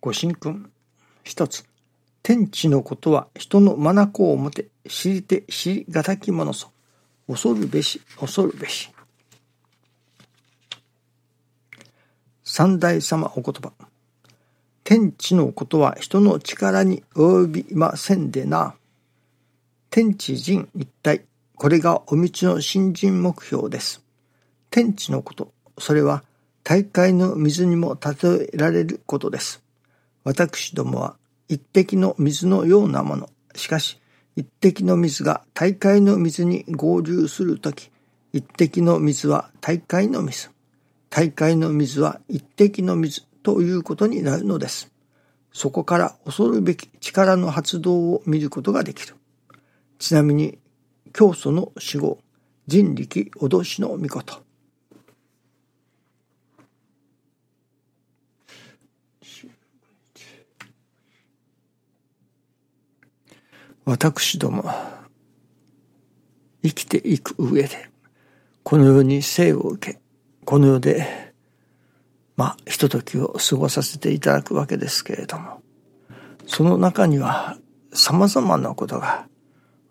ご神君。一つ。天地のことは人の眼をもて、知りて知りがたきものぞ。恐るべし、恐るべし。三代様お言葉。天地のことは人の力に及びませんでな。天地人一体。これがお道の新人目標です。天地のこと。それは大海の水にも例えられることです。私どもは一滴の水のようなもの。しかし、一滴の水が大海の水に合流するとき、一滴の水は大海の水。大海の水は一滴の水ということになるのです。そこから恐るべき力の発動を見ることができる。ちなみに、教祖の死後、人力脅しの御事。私ども、生きていく上で、この世に生を受け、この世で、まあ、ひとときを過ごさせていただくわけですけれども、その中には様々なことが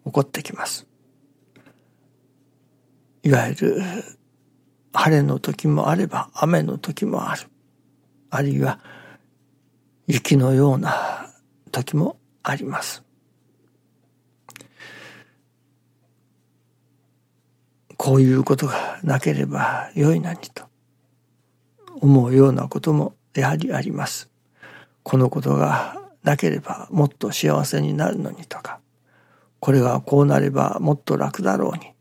起こってきます。いわゆる、晴れの時もあれば雨の時もある。あるいは、雪のような時もあります。こういうことがなければよいなにと思うようなこともやはりあります。このことがなければもっと幸せになるのにとか、これがこうなればもっと楽だろうに、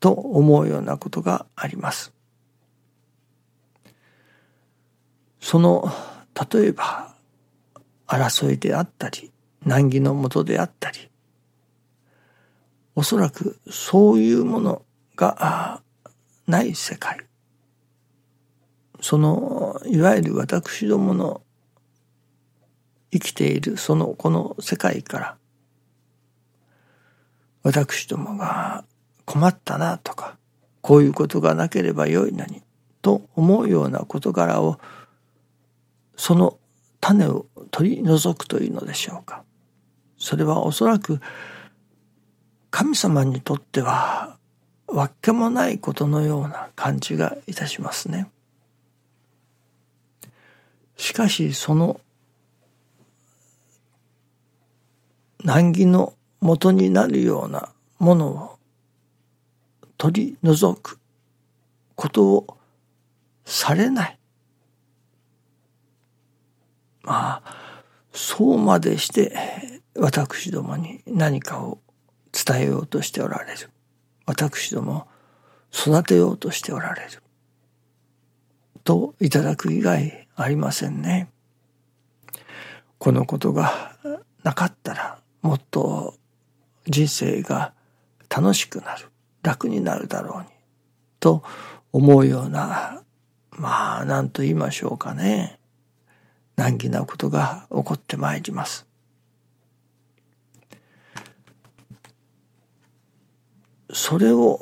と思うようなことがあります。その、例えば、争いであったり、難儀のもとであったり、おそらくそういうものがない世界。その、いわゆる私どもの生きているそのこの世界から、私どもが困ったなとか、こういうことがなければよいのに、と思うような事柄を、その種を取り除くというのでしょうか。それはおそらく神様にとってはわけもないことのような感じがいたしますね。しかしその難儀の元になるようなものを取り除くことをされない。まあ、そうまでして私どもに何かを伝えようとしておられる。私ども育てようとしておられる。といただく以外ありませんね。このことがなかったらもっと人生が楽しくなる、楽になるだろうに、と思うような、まあ、何と言いましょうかね。難儀なことが起こってまいります。それを、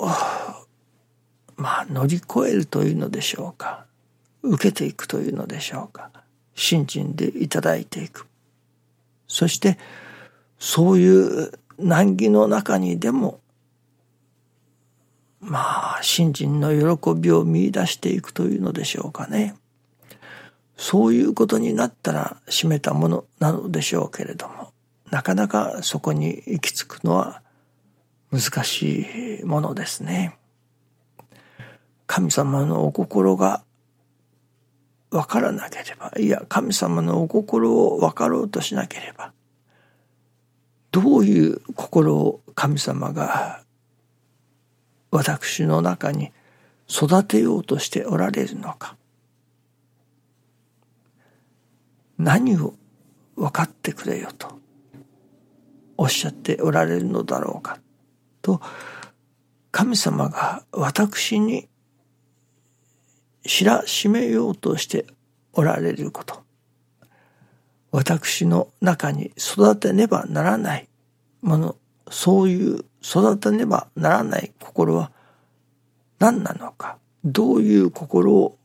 まあ、乗り越えるというのでしょうか。受けていくというのでしょうか。信心でいただいていく。そして、そういう難儀の中にでも、まあ、信心の喜びを見出していくというのでしょうかね。そういうことになったら締めたものなのでしょうけれども、なかなかそこに行き着くのは難しいものですね。神様のお心がわからなければ、いや、神様のお心を分かろうとしなければ、どういう心を神様が私の中に育てようとしておられるのか。何を分かってくれよとおっしゃっておられるのだろうか。と神様が私に知らしめようとしておられること。私の中に育てねばならないもの、そういう育てねばならない心は何なのか、どういう心を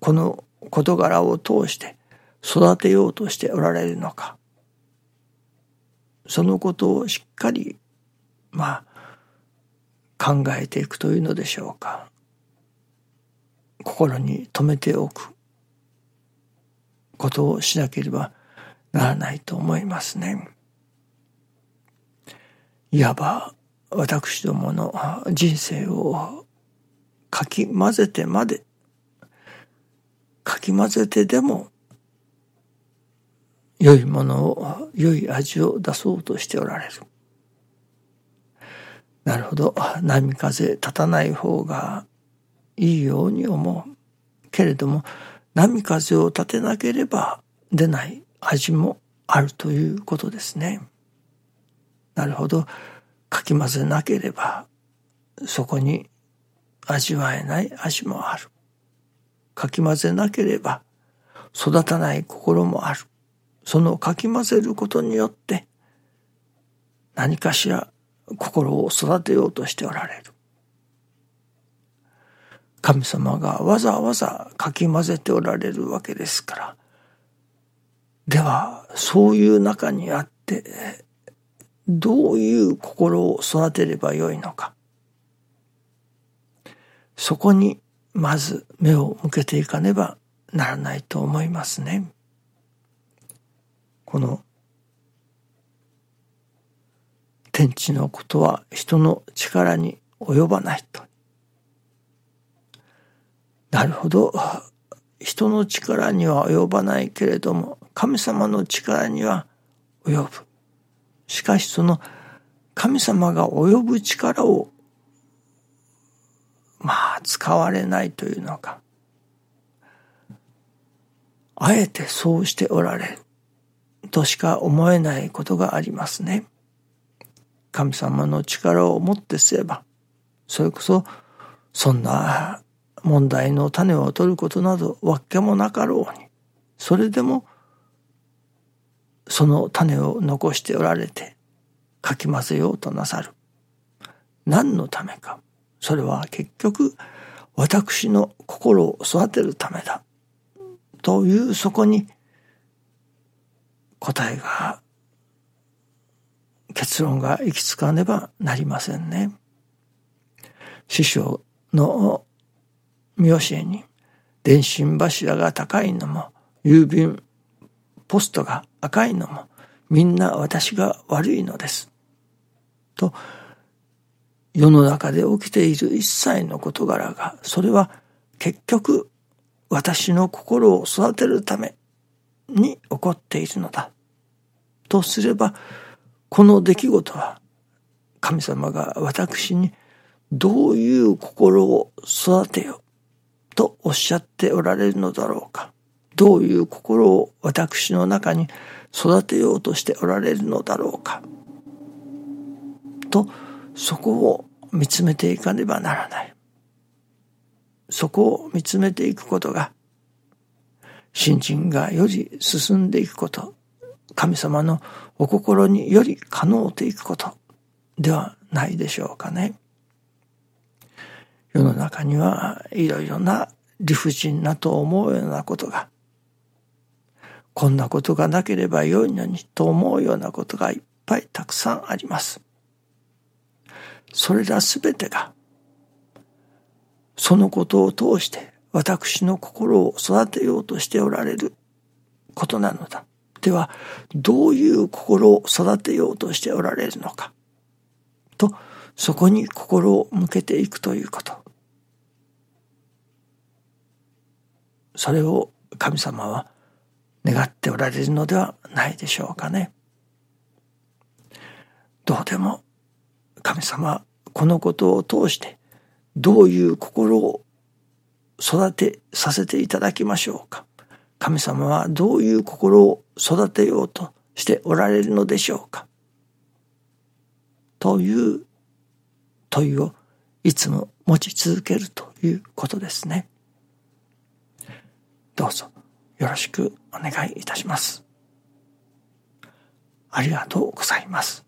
この事柄を通して育てようとしておられるのか。そのことをしっかり、まあ、考えていくというのでしょうか。心に留めておくことをしなければならないと思いますね。いわば私どもの人生をかき混ぜてまでかき混ぜてでも良いものを良い味を出そうとしておられる。なるほど波風立たない方がいいように思う。けれども波風を立てなければ出ない味もあるということですね。なるほど。かき混ぜなければそこに味わえない味もある。かき混ぜなければ育たない心もある。そのかき混ぜることによって何かしら心を育てようとしておられる。神様がわざわざかき混ぜておられるわけですから。では、そういう中にあって、どういう心を育てればよいのか。そこにまず目を向けていかねばならないと思いますね。この天地のことは人の力に及ばないと。なるほど。人の力には及ばないけれども、神様の力には及ぶ。しかしその神様が及ぶ力を、まあ使われないというのか。あえてそうしておられるとしか思えないことがありますね。神様の力をもってすれば、それこそそんな問題の種を取ることなどわけもなかろうに、それでも、その種を残しておられて、かき混ぜようとなさる。何のためか。それは結局、私の心を育てるためだ。というそこに、答えが、結論が行き着かねばなりませんね。師匠の見教えに電信柱が高いのも郵便ポストが赤いのもみんな私が悪いのです。と世の中で起きている一切の事柄がそれは結局私の心を育てるために起こっているのだ。とすればこの出来事は神様が私にどういう心を育てよとおっしゃっておられるのだろうか。どういう心を私の中に育てようとしておられるのだろうか。と、そこを見つめていかねばならない。そこを見つめていくことが、信心がより進んでいくこと、神様のお心により可能ていくことではないでしょうかね。世の中にはいろいろな理不尽なと思うようなことが、こんなことがなければよいのにと思うようなことがいっぱいたくさんあります。それらすべてが、そのことを通して私の心を育てようとしておられることなのだ。では、どういう心を育てようとしておられるのか。と、そこに心を向けていくということ。それを神様は願っておられるのではないでしょうかね。どうでも神様このことを通してどういう心を育てさせていただきましょうか。神様はどういう心を育てようとしておられるのでしょうか？という問いをいつも持ち続けるということですね。どうぞよろしくお願いいたします。ありがとうございます。